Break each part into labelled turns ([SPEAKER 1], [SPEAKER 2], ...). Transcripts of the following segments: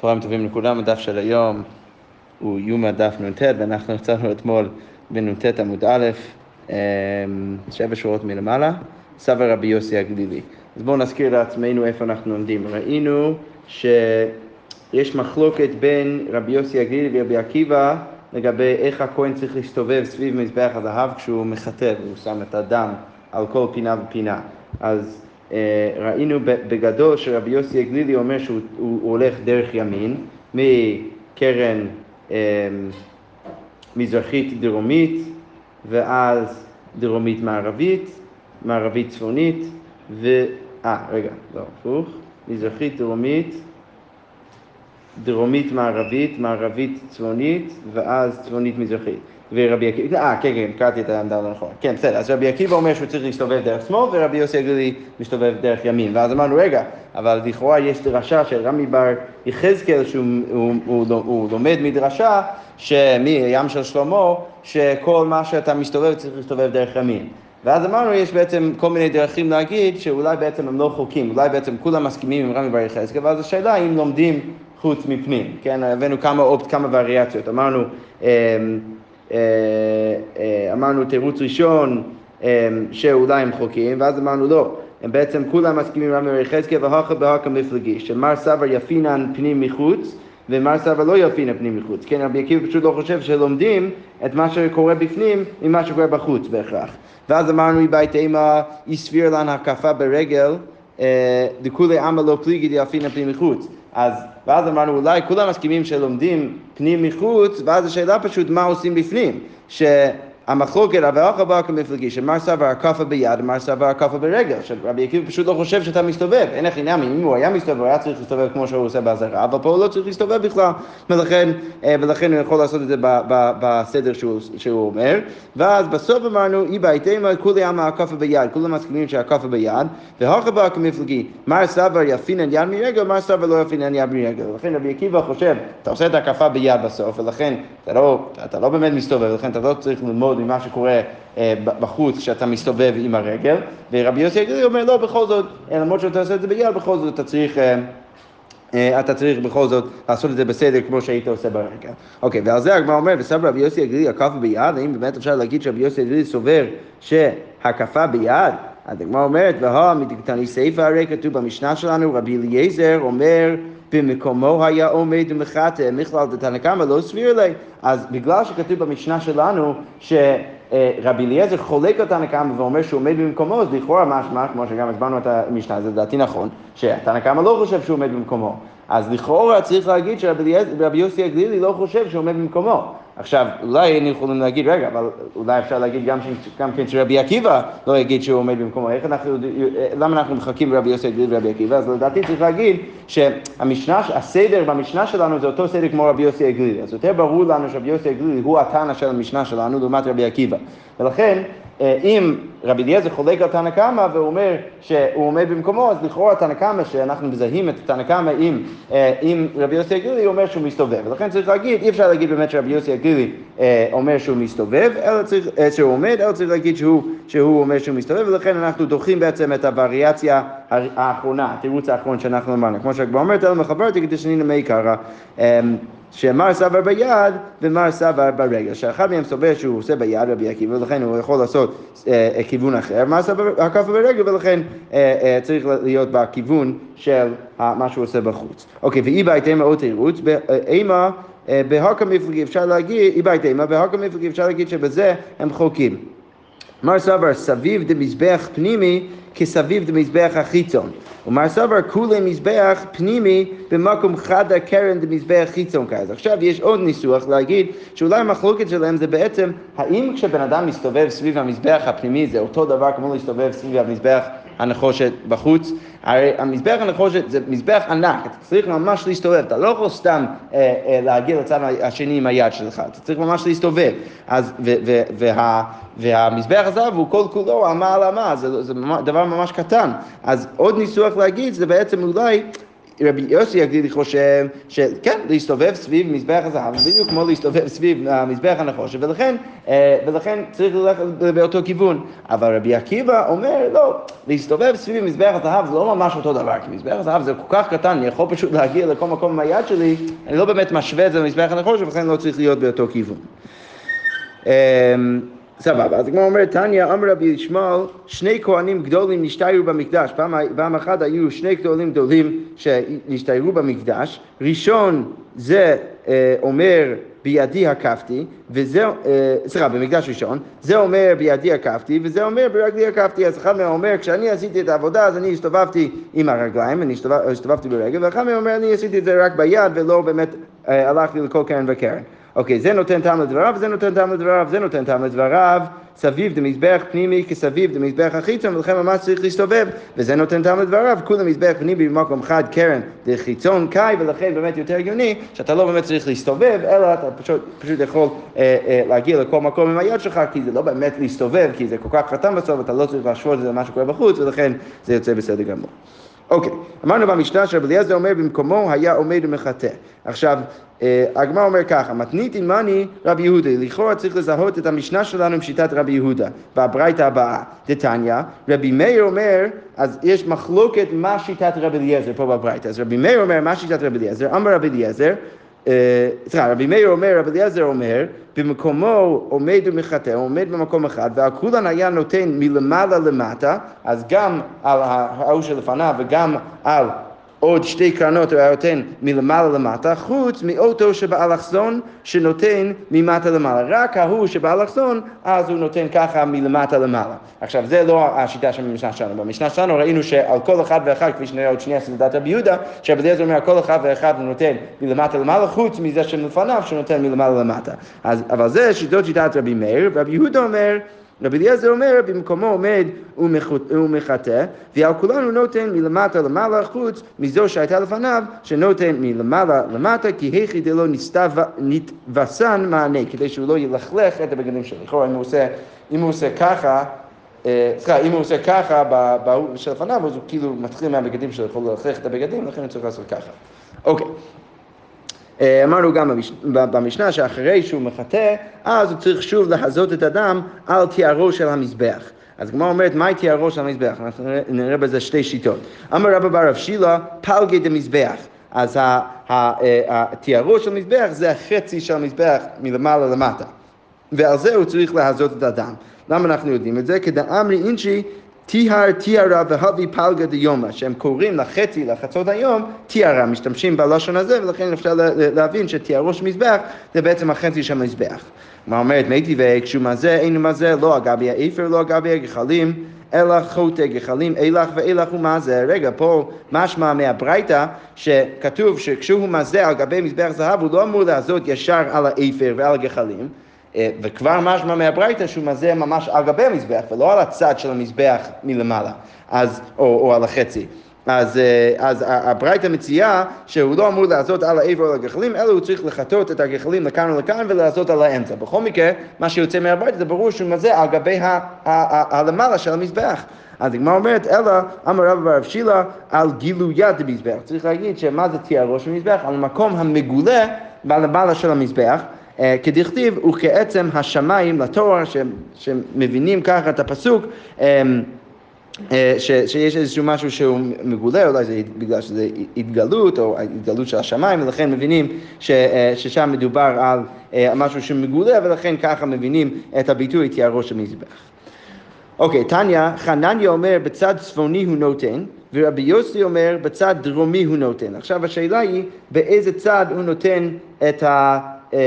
[SPEAKER 1] צהריים טובים לכולם, הדף של היום הוא יומא דף נ"ט, ואנחנו יצאנו אתמול בנ"ט עמוד א', אמ, שבע שורות מלמעלה, סבא רבי יוסי הגלילי. אז בואו נזכיר לעצמנו איפה אנחנו עומדים. ראינו שיש מחלוקת בין רבי יוסי הגלילי ורבי עקיבא לגבי איך הכהן צריך להסתובב סביב מזבח הזהב כשהוא מחטא והוא שם את הדם על כל פינה ופינה. אז ראינו בגדול שרבי יוסי הגלילי אומר שהוא הוא, הוא הולך דרך ימין, מקרן אה, מזרחית דרומית ואז דרומית מערבית, מערבית צפונית ו... אה, רגע, לא, הפוך, מזרחית דרומית, דרומית מערבית, מערבית צפונית ואז צפונית מזרחית. ורבי עקיבא, אה, כן, כן, קראתי את העמדה לא נכון. כן, בסדר, אז רבי עקיבא אומר שהוא צריך להסתובב דרך שמאל, ורבי יוסי הגלילי מסתובב דרך ימין. ואז אמרנו, רגע, אבל לכאורה יש דרשה של רמי בר יחזקאל, שהוא הוא, הוא, הוא, הוא לומד מדרשה, מים של שלמה, שכל מה שאתה מסתובב צריך להסתובב דרך ימין. ואז אמרנו, יש בעצם כל מיני דרכים להגיד שאולי בעצם הם לא חוקים, אולי בעצם כולם מסכימים עם רמי בר יחזקאל, ואז השאלה אם לומדים חוץ מפנים, כן? הבאנו כמה אופט, כמה וריאציות. אמרנו, אמ, אמרנו תירוץ ראשון אה, שאולי הם חוקים, ואז אמרנו לא, הם בעצם כולם מסכימים רמי יחזקאל והכה בהכה מפלגי, שמר סבר יפינן פנים מחוץ ומר סבר לא יפינן פנים מחוץ. כן, רבי עקיבא פשוט לא חושב שלומדים את מה שקורה בפנים ממה שקורה בחוץ בהכרח. ואז אמרנו, בית אימה, הסביר לנו הקפה ברגל, דכולי עמא לא פליגי דיאפינן פנים מחוץ. אז, ואז אמרנו, אולי כולם מסכימים שלומדים פנים מחוץ, ואז השאלה פשוט מה עושים בפנים. ש... המחלוקת רבי אחא כמפלגי, שמר סבר הכאפה ביד ומר סבר הכאפה ברגל, שרבי עקיבא פשוט לא חושב שאתה מסתובב, אין לך עניין, אם הוא היה מסתובב, הוא היה צריך להסתובב כמו שהוא עושה באזהרה, אבל פה הוא לא צריך להסתובב בכלל, ולכן, אה, ולכן הוא יכול לעשות את זה בסדר שהוא, שהוא אומר, ואז בסוף אמרנו, אי בהתאמה כולי עמה הכאפה ביד, כולם מסכימים שהכאפה ביד, והאחא כמפלגי, מר סבר יפינן יד מרגל, מר סבר לא יפינן יד מרגל, ולכן רבי עקיבא חושב, אתה עושה את הכאפה ביד בסוף, ולכן אתה לא, אתה לא באמת מסתובב, ולכן אתה לא צריך ללמוד ממה שקורה אה, בחוץ כשאתה מסתובב עם הרגל, ורבי יוסי הגלילי אומר לא, בכל זאת, אה, למרות שאתה עושה את זה ביד, בכל זאת אתה צריך... אה, אתה צריך בכל זאת לעשות את זה בסדר כמו שהיית עושה ברגל. אוקיי, ועל זה הגמרא אומר, וסבא רבי יוסי הגלילי הקפה ביד, האם באמת אפשר להגיד שרבי יוסי הגלילי סובר שהקפה ביד? אז הגמרא אומרת, והא מדקתני סיפא הרי כתוב במשנה שלנו, רבי אליעזר אומר במקומו היה עומד ומחטא, מכלל דתנא קמא לא סביר לי. אז בגלל שכתוב במשנה שלנו שרבי אליעזר חולק על תנא קמא ואומר שהוא עומד במקומו, אז לכאורה משמע, כמו שגם הסברנו את המשנה, זה לדעתי נכון, שתנא קמא לא חושב שהוא עומד במקומו. אז לכאורה צריך להגיד שרבי יוסי הגלילי לא חושב שהוא עומד במקומו. עכשיו, אולי היינו יכולים להגיד, רגע, אבל אולי אפשר להגיד גם, גם כן שרבי עקיבא לא יגיד שהוא עומד במקומו, איך אנחנו, למה אנחנו מחכים ברבי יוסי הגליל ורבי עקיבא? אז לדעתי צריך להגיד שהמשנה, הסדר במשנה שלנו זה אותו סדר כמו רבי יוסי הגלילי, אז יותר ברור לנו שרבי יוסי הגלילי הוא התנא של המשנה שלנו לעומת רבי עקיבא. ולכן, אם רבי אליעזר חולק על תנא קמא והוא אומר שהוא עומד במקומו, אז לכאורה תנא קמא, שאנחנו מזהים את תנא קמא עם, אה, עם רבי יוסי הגלילי, הוא אומר שהוא מסתובב. ולכן צריך להגיד, אי אפשר להגיד באמת שרבי יוסי הגלילי אה, אומר שהוא מסתובב, אלא צריך, שהוא עומד, אלא צריך להגיד שהוא, שהוא אומר שהוא מסתובב, ולכן אנחנו דוחים בעצם את הווריאציה האחרונה, התירוץ האחרון שאנחנו אמרנו. כמו שהגמרא אומרת, אלא מחברתי כדי שנינא מי קרא. שמר סבר ביד ומר סבר ברגל, שאחד מהם סובר שהוא עושה ביד רבי עקיבא ולכן הוא יכול לעשות אה, אה, כיוון אחר, מר סבר הכף ברגל ולכן אה, אה, צריך להיות בכיוון של אה, מה שהוא עושה בחוץ. אוקיי, ואי בהתאמה עוד תירוץ, אימה אה, בהוקה מפלגי אפשר להגיד, אי בהתאמה בהוקה מפלגי אפשר להגיד שבזה הם חוקים. מר סבר סביב דמזבח פנימי כסביב דמזבח החיצון. ומר סבר כולי מזבח פנימי במקום חד הקרן דמזבח חיצון כזה. עכשיו יש עוד ניסוח להגיד שאולי המחלוקת שלהם זה בעצם האם כשבן אדם מסתובב סביב המזבח הפנימי זה אותו דבר כמו להסתובב סביב המזבח הנחושת בחוץ. הרי המזבח הנחושת זה מזבח ענק, אתה צריך ממש להסתובב, אתה לא יכול סתם אה, אה, להגיע לצד השני עם היד שלך, אתה צריך ממש להסתובב. אז, ו, ו, וה, והמזבח הזהב הוא כל כולו אמה על אמה, זה, זה דבר ממש קטן. אז עוד ניסוח להגיד זה בעצם אולי רבי יוסי הגלילי חושב שכן, להסתובב סביב מזבח הזהב, בדיוק כמו להסתובב סביב המזבח הנחושת, ולכן, אה, ולכן צריך ללכת באותו כיוון. אבל רבי עקיבא אומר, לא, להסתובב סביב מזבח הזהב זה לא ממש אותו דבר, כי מזבח הזהב זה כל כך קטן, אני יכול פשוט להגיע לכל מקום עם היד שלי, אני לא באמת משווה את זה למזבח הנחושת, ולכן לא צריך להיות באותו כיוון. סבבה, אז כמו אומרת, תניא, אמר רבי ישמעאל, שני כהנים גדולים נשתיירו במקדש. פעם, פעם אחת היו שני גדולים גדולים שנשתיירו במקדש. ראשון זה אה, אומר בידי הקפתי, וזה, אה, סליחה, במקדש ראשון, זה אומר בידי הקפתי, וזה אומר ברגלי הקפתי. אז אחד מהם אומר, כשאני עשיתי את העבודה, אז אני הסתובבתי עם הרגליים, אני הסתובבתי ברגל, ואחד מהם אומר, אני עשיתי את זה רק ביד, ולא באמת אה, הלכתי לכל קרן וקרן. אוקיי, זה נותן טעם לדבריו, זה נותן טעם לדבריו, זה נותן טעם לדבריו, סביב דמזבח פנימי כסביב דמזבח החיצון, ולכן ממש צריך להסתובב, וזה נותן טעם לדבריו, כולה מזבח פנימי במקום חד קרן דחיצון קאי, ולכן באמת יותר הגיוני שאתה לא באמת צריך להסתובב, אלא אתה פשוט, פשוט יכול אה, אה, להגיע לכל מקום עם היד שלך, כי זה לא באמת להסתובב, כי זה כל כך קטן בסוף, אתה לא צריך להשוות את זה למה שקורה בחוץ, ולכן זה יוצא בסדר גמור. אוקיי, אמרנו במשנה שרבי אליעזר אומר במקומו היה עומד ומחטא. עכשיו, אה, הגמרא אומר ככה, מתנית עמני רבי יהודה, לכאורה צריך לזהות את המשנה שלנו עם שיטת רבי יהודה, בברייתא הבאה, דתניא, רבי מאיר אומר, אז יש מחלוקת מה שיטת רבי אליעזר פה בברייתא, אז רבי מאיר אומר מה שיטת רבי אליעזר, אמר רבי אליעזר, סליחה, רבי מאיר אומר, רבי אליעזר אומר, במקומו עומד הוא עומד במקום אחד, ועל כולן היה נותן מלמעלה למטה, אז גם על ההוא שלפניו וגם על עוד שתי קרנות הוא היה נותן מלמעלה למטה, חוץ מאותו שבאלכסון שנותן ממטה למעלה. רק ההוא שבאלכסון, אז הוא נותן ככה מלמטה למעלה. עכשיו, זה לא השיטה של המשנה שלנו. במשנה שלנו ראינו שעל כל אחד ואחד, כפי שנראה עוד שנייה סביבת רבי יהודה, אליעזר אומר, כל אחד ואחד הוא נותן מלמטה למעלה, חוץ מזה שלפניו, שנותן מלמעלה למטה. אז, אבל זה שיטות שיטת רבי מאיר, ורבי יהודה אומר, רבי אליעזר אומר, במקומו עומד ומחטא, ועל כולנו נותן מלמטה למעלה חוץ מזו שהייתה לפניו, שנותן מלמעלה למטה, כי היכי דלא נתבשן מענה, כדי שהוא לא ילכלך את הבגדים שלו. לכאורה, אם הוא עושה, אם הוא עושה ככה, אה, סליחה, אם הוא עושה ככה בהוא שלפניו, אז הוא כאילו מתחיל מהבגדים שלו, יכול ללכלך את הבגדים, לכן הוא צריך לעשות ככה. אוקיי. אה, אמרנו גם במשנה שאחרי שהוא מחטא, אז הוא צריך שוב לחזות את הדם על תיארו של המזבח. אז הגמרא אומרת, מהי תיארו של המזבח? אנחנו נראה בזה שתי שיטות. אמר רבא בר רב שילה, פלגי דמזבח. אז התיארו אה, של המזבח זה החצי של המזבח מלמעלה למטה. ועל זה הוא צריך להזות את הדם. למה אנחנו יודעים את זה? כדאמרי אינשי טיהר טיהרה והבי פלגה דיומא, שהם קוראים לחצי, לחצות היום, טיהרה, משתמשים בלשון הזה, ולכן אפשר להבין שטיהרו של מזבח זה בעצם החצי של המזבח. מה אומרת, מי טבעי, כשהוא מזה, אינו מזה, לא אגבי האפר, לא אגבי הגחלים, אלא חוטא גחלים, אילך ואילך הוא מזה. רגע, פה משמע מהברייתא, שכתוב שכשהוא מזה על גבי מזבח זהב, הוא לא אמור לעזות ישר על האפר ועל הגחלים. אה, וכבר משמע מהברייתא שהוא מזה ממש על גבי המזבח ולא על הצד של המזבח מלמעלה, אז, או, או על החצי. אז, אה, אז הברייתא מציעה שהוא לא אמור לעשות על העבר על הגחלים, אלא הוא צריך לחטות את הגחלים לכאן ולכאן ולעשות על האמצע. בכל מקרה, מה שיוצא מהברייתא זה ברור שהוא מזה על גבי הלמעלה של המזבח. אז הגמרא אומרת, אלא אמר רב ברב שילה על גילויה דמזבח. צריך להגיד שמה זה תיארו של מזבח? על המקום המגולה בלמעלה של המזבח. אה, כדכתיב, וכעצם השמיים לתואר, שמבינים ככה את הפסוק, אה, אה, ש, שיש איזשהו משהו שהוא מגולה, אולי זה בגלל שזה התגלות או התגלות של השמיים, ולכן מבינים ש, ששם מדובר על משהו שמגולה, ולכן ככה מבינים את הביטוי תיארו של מזבח. אוקיי, תניא, חנניה אומר בצד צפוני הוא נותן, ורבי יוסי אומר בצד דרומי הוא נותן. עכשיו השאלה היא באיזה צד הוא נותן את ה... אמ,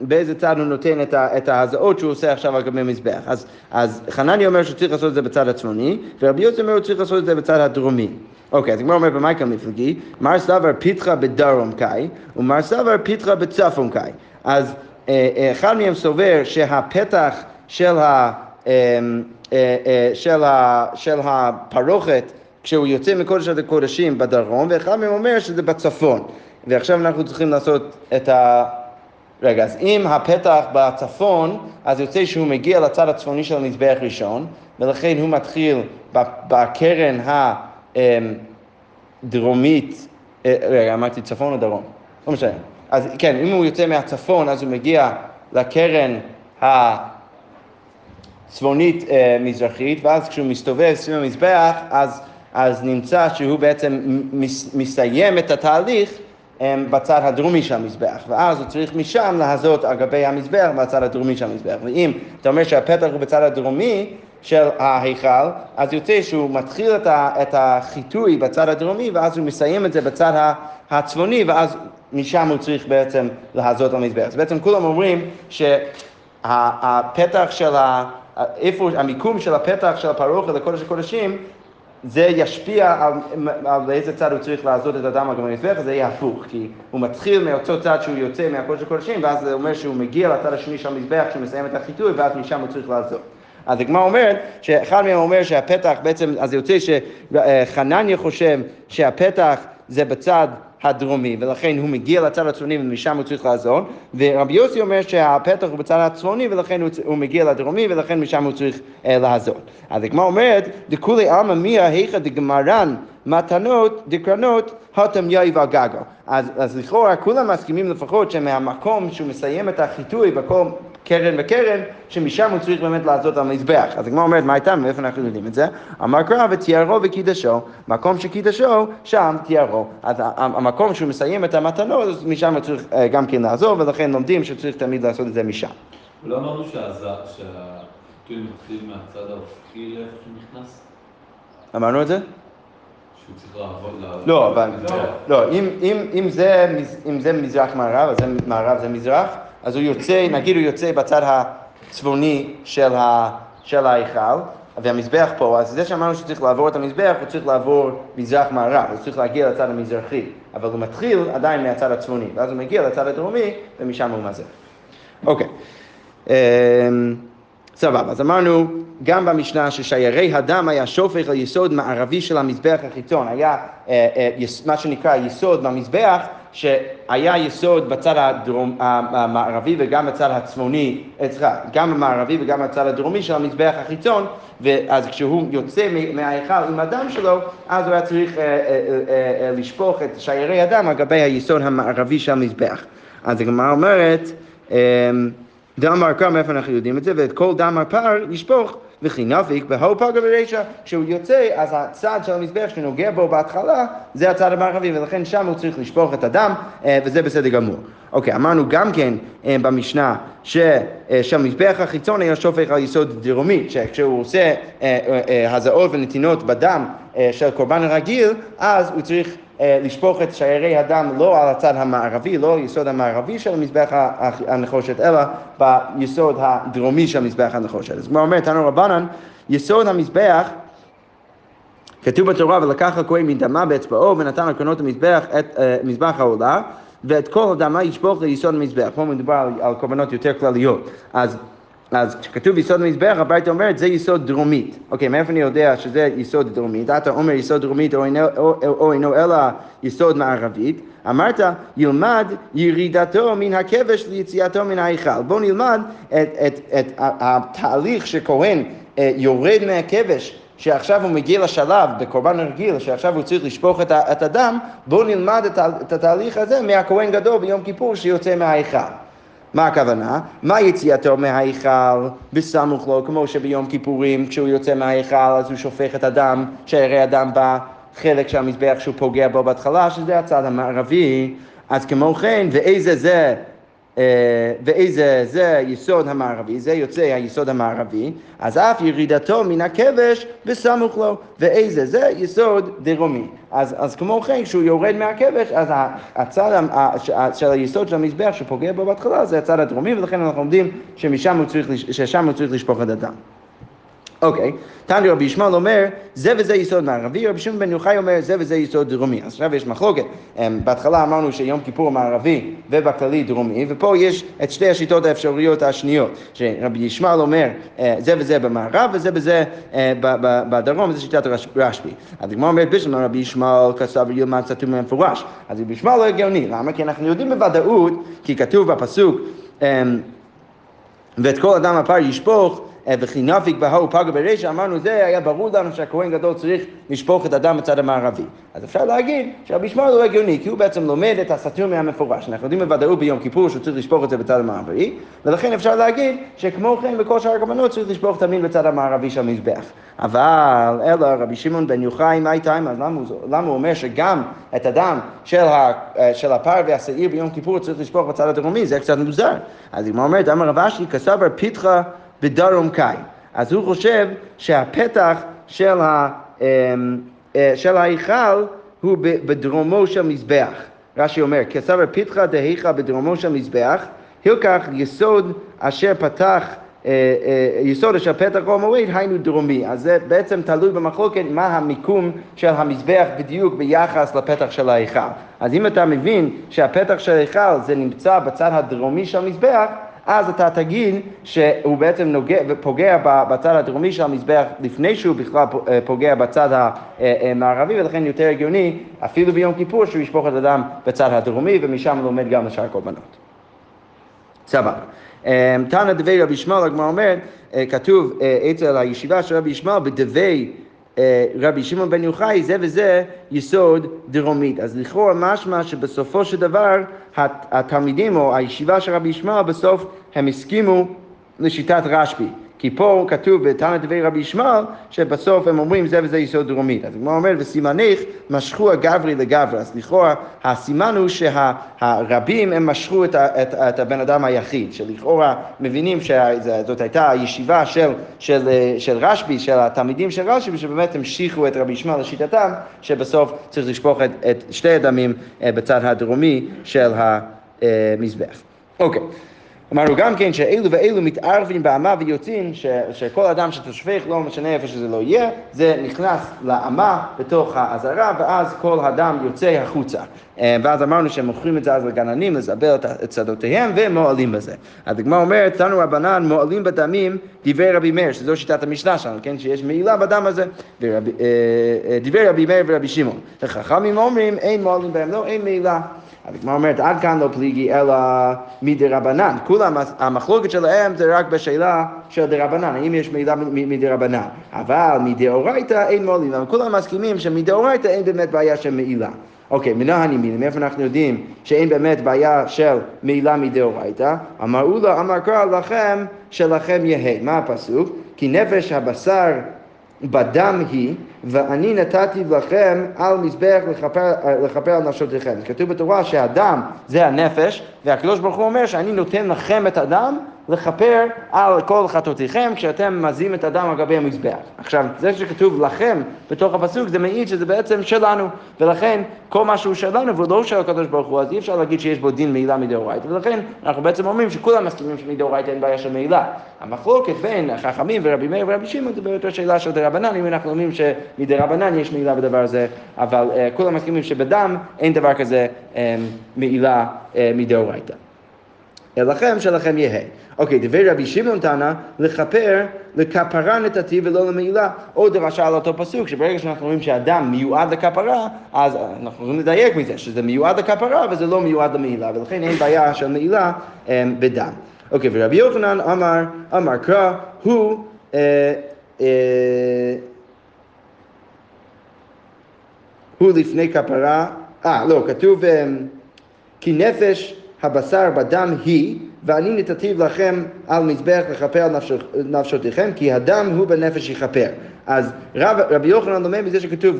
[SPEAKER 1] באיזה צד הוא נותן את, ההזעות שהוא עושה עכשיו על גבי מזבח. אז, אז חנני אומר שהוא צריך לעשות את זה בצד הצפוני, ורבי יוסי אומר שהוא צריך לעשות את זה בצד הדרומי. אוקיי, אז הגמרא אומר במייקל מפלגי, מר סבר פיתחה בדרום קאי, ומר סבר פיתחה בצפון קאי. אז אה, אה, אחד מהם סובר שהפתח של, ה, אמ, אה, של, ה, של הפרוכת כשהוא יוצא מקודש עד הקודשים בדרום, ואחד מהם אומר שזה בצפון. ועכשיו אנחנו צריכים לעשות את ה... רגע, אז אם הפתח בצפון, אז יוצא שהוא מגיע לצד הצפוני של המזבח ראשון, ולכן הוא מתחיל בקרן הדרומית אה, רגע, אמרתי צפון או דרום? לא משנה. אז כן, אם הוא יוצא מהצפון, אז הוא מגיע לקרן הצפונית אה, מזרחית, ואז כשהוא מסתובב סביב המזבח, אז, אז נמצא שהוא בעצם מס, מסיים את התהליך בצד הדרומי של המזבח, ואז הוא צריך משם להזות על גבי המזבח בצד הדרומי של המזבח. ואם אתה אומר שהפתח הוא בצד הדרומי, של ההיכל, אז יוצא שהוא מתחיל את, החיטוי בצד הדרומי ואז הוא מסיים את זה בצד הצפוני ואז משם הוא צריך בעצם להזות המזבח. אז בעצם כולם אומרים שהפתח של ה... איפה, המיקום של הפתח של הפרוכת לקודש הקודשים זה ישפיע על, איזה צד הוא צריך לעזות את הדם על גבי המזבח, זה יהיה הפוך, כי הוא מתחיל מאותו צד שהוא יוצא מהקודש הקודשים, ואז זה אומר שהוא מגיע לצד השני של המזבח, שהוא מסיים את החיטוי, ואז משם הוא צריך לעזות. אז הגמרא אומרת שאחד מהם אומר שהפתח בעצם, אז יוצא שחנניה חושב שהפתח זה בצד הדרומי, ולכן הוא מגיע לצד הצפוני ומשם הוא צריך לעזור, ורבי יוסי אומר שהפתח הוא בצד הצפוני ולכן הוא, הוא מגיע לדרומי ולכן משם הוא צריך אה, לעזור. אז הגמרא אומרת, דכולי עלמא מיה היכא דגמרן מתנות דקרנות הותם יאיב על גגו. אז, אז לכאורה כולם מסכימים לפחות שמהמקום שהוא מסיים את החיטוי בכל קרן וקרן, שמשם הוא צריך באמת לעשות על המזבח. אז הגמרא אומרת, מה הייתה, מאיפה אנחנו יודעים את זה? אמר קרא ותיארו וקידשו, מקום שקידשו, שם תיארו. אז המקום שהוא מסיים את המתנות, אז משם הוא צריך אה, גם כן לעזור, ולכן לומדים שצריך תמיד לעשות את זה משם.
[SPEAKER 2] לא אמרנו שהחיטוי מתחיל מהצד האופקי לאיפה שהוא נכנס?
[SPEAKER 1] אמרנו את זה? לא, אבל... לא, אם זה מזרח-מערב, אז מערב זה מזרח. אז הוא יוצא, נגיד הוא יוצא בצד הצפוני של, ההיכל, והמזבח פה, אז זה שאמרנו שצריך לעבור את המזבח, הוא צריך לעבור מזרח מערב, הוא צריך להגיע לצד המזרחי, אבל הוא מתחיל עדיין מהצד הצפוני, ואז הוא מגיע לצד הדרומי, ומשם הוא מזר. אוקיי. אמ, סבבה, אז אמרנו גם במשנה ששיירי הדם היה שופך על יסוד מערבי של המזבח החיצון, היה אה, אה, מה שנקרא יסוד במזבח שהיה יסוד בצד הדרום, המערבי וגם בצד הצפוני, אה, גם המערבי וגם בצד הדרומי של המזבח החיצון, ואז כשהוא יוצא מההיכל עם הדם שלו, אז הוא היה צריך אה, אה, לשפוך את שיירי הדם על גבי היסוד המערבי של המזבח. אז הגמרא אומרת, דם ערקר, מאיפה אנחנו יודעים את זה? ואת כל דם הפר לשפוך וכי נפיק בהוא פגע ברישא, כשהוא יוצא, אז הצד של המזבח שנוגע בו בהתחלה, זה הצד המערבי, ולכן שם הוא צריך לשפוך את הדם, אה, וזה בסדר גמור. אוקיי, אמרנו גם כן אה, במשנה אה, שהמזבח החיצון היה שופך על יסוד דרומי, שכשהוא עושה הזעות ונתינות בדם של קורבן רגיל, אז הוא צריך לשפוך את שיירי הדם לא על הצד המערבי, לא היסוד המערבי של המזבח הנחושת, אלא ביסוד הדרומי של המזבח הנחושת. אז כמו אומרת, תנו רבנן, יסוד המזבח כתוב בתורה, ולקח הכהן מדמה באצבעו ונתן על קרנות המזבח את uh, מזבח העולה ואת כל הדמה ישפוך ליסוד המזבח. פה מדובר על, על קורבנות יותר כלליות. אז אז כשכתוב יסוד המזבח, הברייתא אומרת זה יסוד דרומית. אוקיי, מאיפה אני יודע שזה יסוד דרומית? אתה אומר יסוד דרומית או אינו, או, או, אינו אלא יסוד מערבית. אמרת, ילמד ירידתו מן הכבש ליציאתו מן ההיכל. בואו נלמד את, את, את, את התהליך שכהן אה, יורד מהכבש. שעכשיו הוא מגיע לשלב בקורבן רגיל, שעכשיו הוא צריך לשפוך את הדם, בואו נלמד את התהליך הזה מהכהן גדול ביום כיפור שיוצא מההיכל. מה הכוונה? מה יציאתו מההיכל? בסמוך לו, כמו שביום כיפורים כשהוא יוצא מההיכל אז הוא שופך את הדם, שיירי הדם בחלק של המזבח שהוא פוגע בו בהתחלה, שזה הצד המערבי, אז כמו כן, ואיזה זה ואיזה זה יסוד המערבי, זה יוצא היסוד המערבי, אז אף ירידתו מן הכבש בסמוך לו, ואיזה זה יסוד דרומי. אז, אז כמו כן, כשהוא יורד מהכבש, אז הצד של היסוד של המזבח שפוגע בו בהתחלה זה הצד הדרומי, ולכן אנחנו צריך, ששם הוא צריך לשפוך את הדם. אוקיי, תניא רבי ישמעאל אומר, זה וזה יסוד מערבי, רבי שמעון בן יוחאי אומר, זה וזה יסוד דרומי. אז עכשיו יש מחלוקת. אמ, בהתחלה אמרנו שיום כיפור מערבי ובכללי דרומי, ופה יש את שתי השיטות האפשריות השניות, שרבי ישמעאל אומר, אה, זה וזה במערב וזה וזה אה, בדרום, וזו שיטת רשב"י. אז הגמרא אומרת, בשביל רבי ישמעאל כסף ילמד סתום במפורש. אז רבי ישמעאל לא הגיוני, למה? כי אנחנו יודעים בוודאות, כי כתוב בפסוק, אמ, ואת כל אדם הפר ישפוך וכי נפיק בהוא פגע ברישא, אמרנו זה היה ברור לנו שהכהן גדול צריך לשפוך את הדם בצד המערבי. אז אפשר להגיד שרבי ישמעאל הוא הגיוני, כי הוא בעצם לומד את הסטור מהמפורש. אנחנו יודעים בוודאות ביום כיפור שהוא צריך לשפוך את זה בצד המערבי, ולכן אפשר להגיד שכמו כן בכל שאר הקורבנות צריך לשפוך את המין בצד המערבי של המזבח. אבל אלא רבי שמעון בן יוחאי, מה איתה, אז למה הוא אומר שגם את הדם של, ה, אה, של הפר והשעיר ביום כיפור צריך לשפוך בצד הדרומי, זה קצת מוזר. אז היא אומרת, אמר רב אשי, כסבר פיתחה בדרום קאי. אז הוא חושב שהפתח של, ה, אמ, אה, של ההיכל הוא בדרומו של מזבח. רש"י אומר, כסבר פיתחה דהיכה בדרומו של מזבח, הילקח יסוד אשר פתח אה, אה, יסוד אשר פתח או מועד, היינו דרומי. אז זה בעצם תלוי במחלוקת מה המיקום של המזבח בדיוק ביחס לפתח של ההיכל. אז אם אתה מבין שהפתח של ההיכל זה נמצא בצד הדרומי של המזבח, אז אתה תגיד שהוא בעצם נוגע ופוגע בצד הדרומי של המזבח לפני שהוא בכלל אה, פוגע בצד המערבי, ולכן יותר הגיוני, אפילו ביום כיפור, שהוא ישפוך את הדם בצד הדרומי, ומשם לומד גם לשאר הקורבנות. סבבה. אה, תנא דבי רבי ישמעאל, הגמרא אומרת, אה, כתוב אה, אצל הישיבה של רבי ישמעאל, בדבי אה, רבי שמעון בן יוחאי, זה וזה יסוד דרומית. אז לכאורה משמע שבסופו של דבר הת- התלמידים או הישיבה של רבי ישמעאל בסוף הם הסכימו לשיטת רשב"י. כי פה כתוב בתנא דבי רבי ישמעאל, שבסוף הם אומרים זה וזה יסוד דרומית. אז הגמרא אומרת, וסימניך משכו הגברי לגברי. אז לכאורה הסימן הוא שהרבים הם משכו את, את, את הבן אדם היחיד, שלכאורה מבינים שזאת הייתה הישיבה של, של, של רשב"י, של התלמידים של רשב"י, שבאמת המשיכו את רבי ישמעאל לשיטתם, שבסוף צריך לשפוך את, את שתי הדמים אה, בצד הדרומי של המזבח. אוקיי. אמרנו גם כן שאלו ואלו מתערבים באמה ויוצאים, ש, שכל אדם שתשפך, לא משנה איפה שזה לא יהיה, זה נכנס לאמה בתוך העזרה, ואז כל הדם יוצא החוצה. אה, ואז אמרנו שהם מוכרים את זה אז לגננים, לזבל את- שדותיהם, ומועלים בזה. הגמרא אומרת, תנו רבנן מועלים בדמים דברי רבי מאיר, שזו שיטת המשנה שלנו, כן? שיש מעילה בדם הזה. אה, אה, דברי רבי מאיר ורבי שמעון. וחכמים אומרים, אין מועלים בהם, לא, אין מעילה. הגמרא אומרת, עד כאן לא פליגי אלא מדי רבנן. כולם, המחלוקת שלהם זה רק בשאלה של די רבנן, האם יש מידע מדי רבנן. אבל מדאורייתא אין אבל כולם מסכימים שמדאורייתא אין באמת בעיה של מעילה. אוקיי, מנה הנימינים, מאיפה אנחנו יודעים שאין באמת בעיה של מעילה מדאורייתא? אמרו לה, אמר קרא לכם, שלכם יהא. מה הפסוק? כי נפש הבשר בדם היא, ואני נתתי לכם על מזבח לכפר, לכפר על נפשותיכם. כתוב בתורה שהדם זה הנפש, והקדוש ברוך הוא אומר שאני נותן לכם את הדם לכפר על כל חטאותיכם כשאתם מזים את הדם על גבי המזבח. עכשיו, זה שכתוב לכם בתוך הפסוק, זה מעיד שזה בעצם שלנו, ולכן כל מה שהוא שלנו והוא לא של הקדוש ברוך הוא, אז אי אפשר להגיד שיש בו דין מעילה מדאורייתא, ולכן אנחנו בעצם אומרים שכולם מסכימים שמדאורייתא אין בעיה של מעילה. המחלוקת בין החכמים ורבי מאיר ורבי שמעון זה ביותר שאלה של דרבנן, אם אנחנו אומרים שמדרבנן יש מעילה בדבר הזה, אבל uh, כולם מסכימים שבדם אין דבר כזה um, מעילה uh, מדאורייתא. לכם שלכם יהא. אוקיי, דברי רבי שמעון תנא, לכפר, לכפרה נתתי ולא למעילה. עוד למשל אותו פסוק, שברגע שאנחנו רואים שהדם מיועד לכפרה, אז אנחנו יכולים לדייק מזה, שזה מיועד לכפרה וזה לא מיועד למעילה, ולכן אין בעיה של מעילה אה, בדם. אוקיי, ורבי יוחנן אמר, אמר קרא, הוא... אה, אה, הוא לפני כפרה, אה, לא, כתוב אה, כי נפש הבשר בדם היא, ואני נתתי לכם על מזבח לכפר על נפש, נפשותיכם, כי הדם הוא בנפש יכפר. אז רב, רבי יוחנן לומד מזה שכתוב,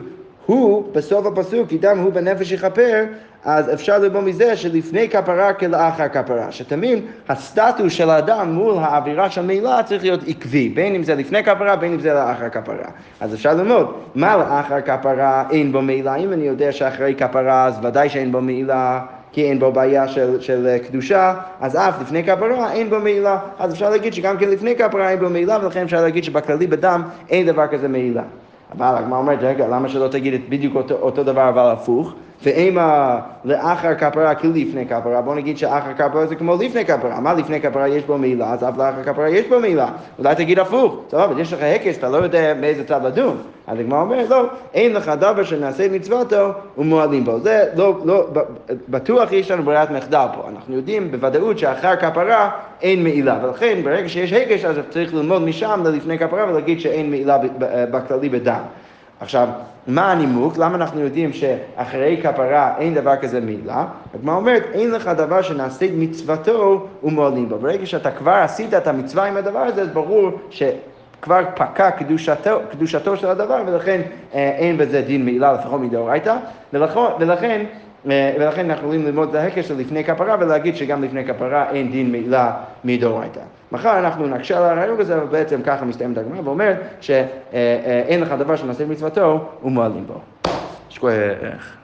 [SPEAKER 1] הוא בסוף הפסוק, כי דם הוא בנפש יכפר, אז אפשר ללמוד מזה שלפני כפרה כלאחר כפרה, שתמיד הסטטוס של האדם מול האווירה של מעילה צריך להיות עקבי, בין אם זה לפני כפרה, בין אם זה לאחר כפרה. אז אפשר ללמוד, מה לאחר כפרה אין בו מעילה? אם אני יודע שאחרי כפרה אז ודאי שאין בו מעילה. כי אין בו בעיה של, של קדושה, אז אף לפני כפרה אין בו מעילה. אז אפשר להגיד שגם כן לפני כפרה אין בו מעילה, ולכן אפשר להגיד שבכללי בדם אין דבר כזה מעילה. אבל הגמרא אומרת, רגע, למה שלא תגיד את בדיוק אותו, אותו דבר אבל הפוך? ואימה לאחר כפרה כלפני כפרה, בוא נגיד שאחר כפרה זה כמו לפני כפרה, מה לפני כפרה יש בו מעילה, אז אף לאחר כפרה יש בו מעילה, אולי תגיד הפוך, טוב, יש לך הקש, אתה לא יודע באיזה צד לדון, אז הגמרא אומרת, לא, אין לך דבר שנעשה מצוותו ומועלים בו, זה לא, לא, בטוח יש לנו ברירת מחדל פה, אנחנו יודעים בוודאות שאחר כפרה אין מעילה, ולכן ברגע שיש הקש אז צריך ללמוד משם ללפני כפרה ולהגיד שאין מעילה בכללי בדם. עכשיו, מה הנימוק? למה אנחנו יודעים שאחרי כפרה אין דבר כזה מילה? הגמרא אומרת, אין לך דבר שנעשית מצוותו ומועלים בו. ברגע שאתה כבר עשית את המצווה עם הדבר הזה, אז ברור שכבר פקע קדושתו, קדושתו של הדבר, ולכן אה, אין בזה דין מעילה, לפחות מדאורייתא, ולכן ולכן אנחנו יכולים ללמוד את ההקש של לפני כפרה ולהגיד שגם לפני כפרה אין דין מעילה מדאורייתא. מחר אנחנו נקשה על הרעיון הזה, אבל בעצם ככה מסתיימת הגמרא ואומרת שאין לך דבר שנעשה מצוותו ומועלים בו. שכוח.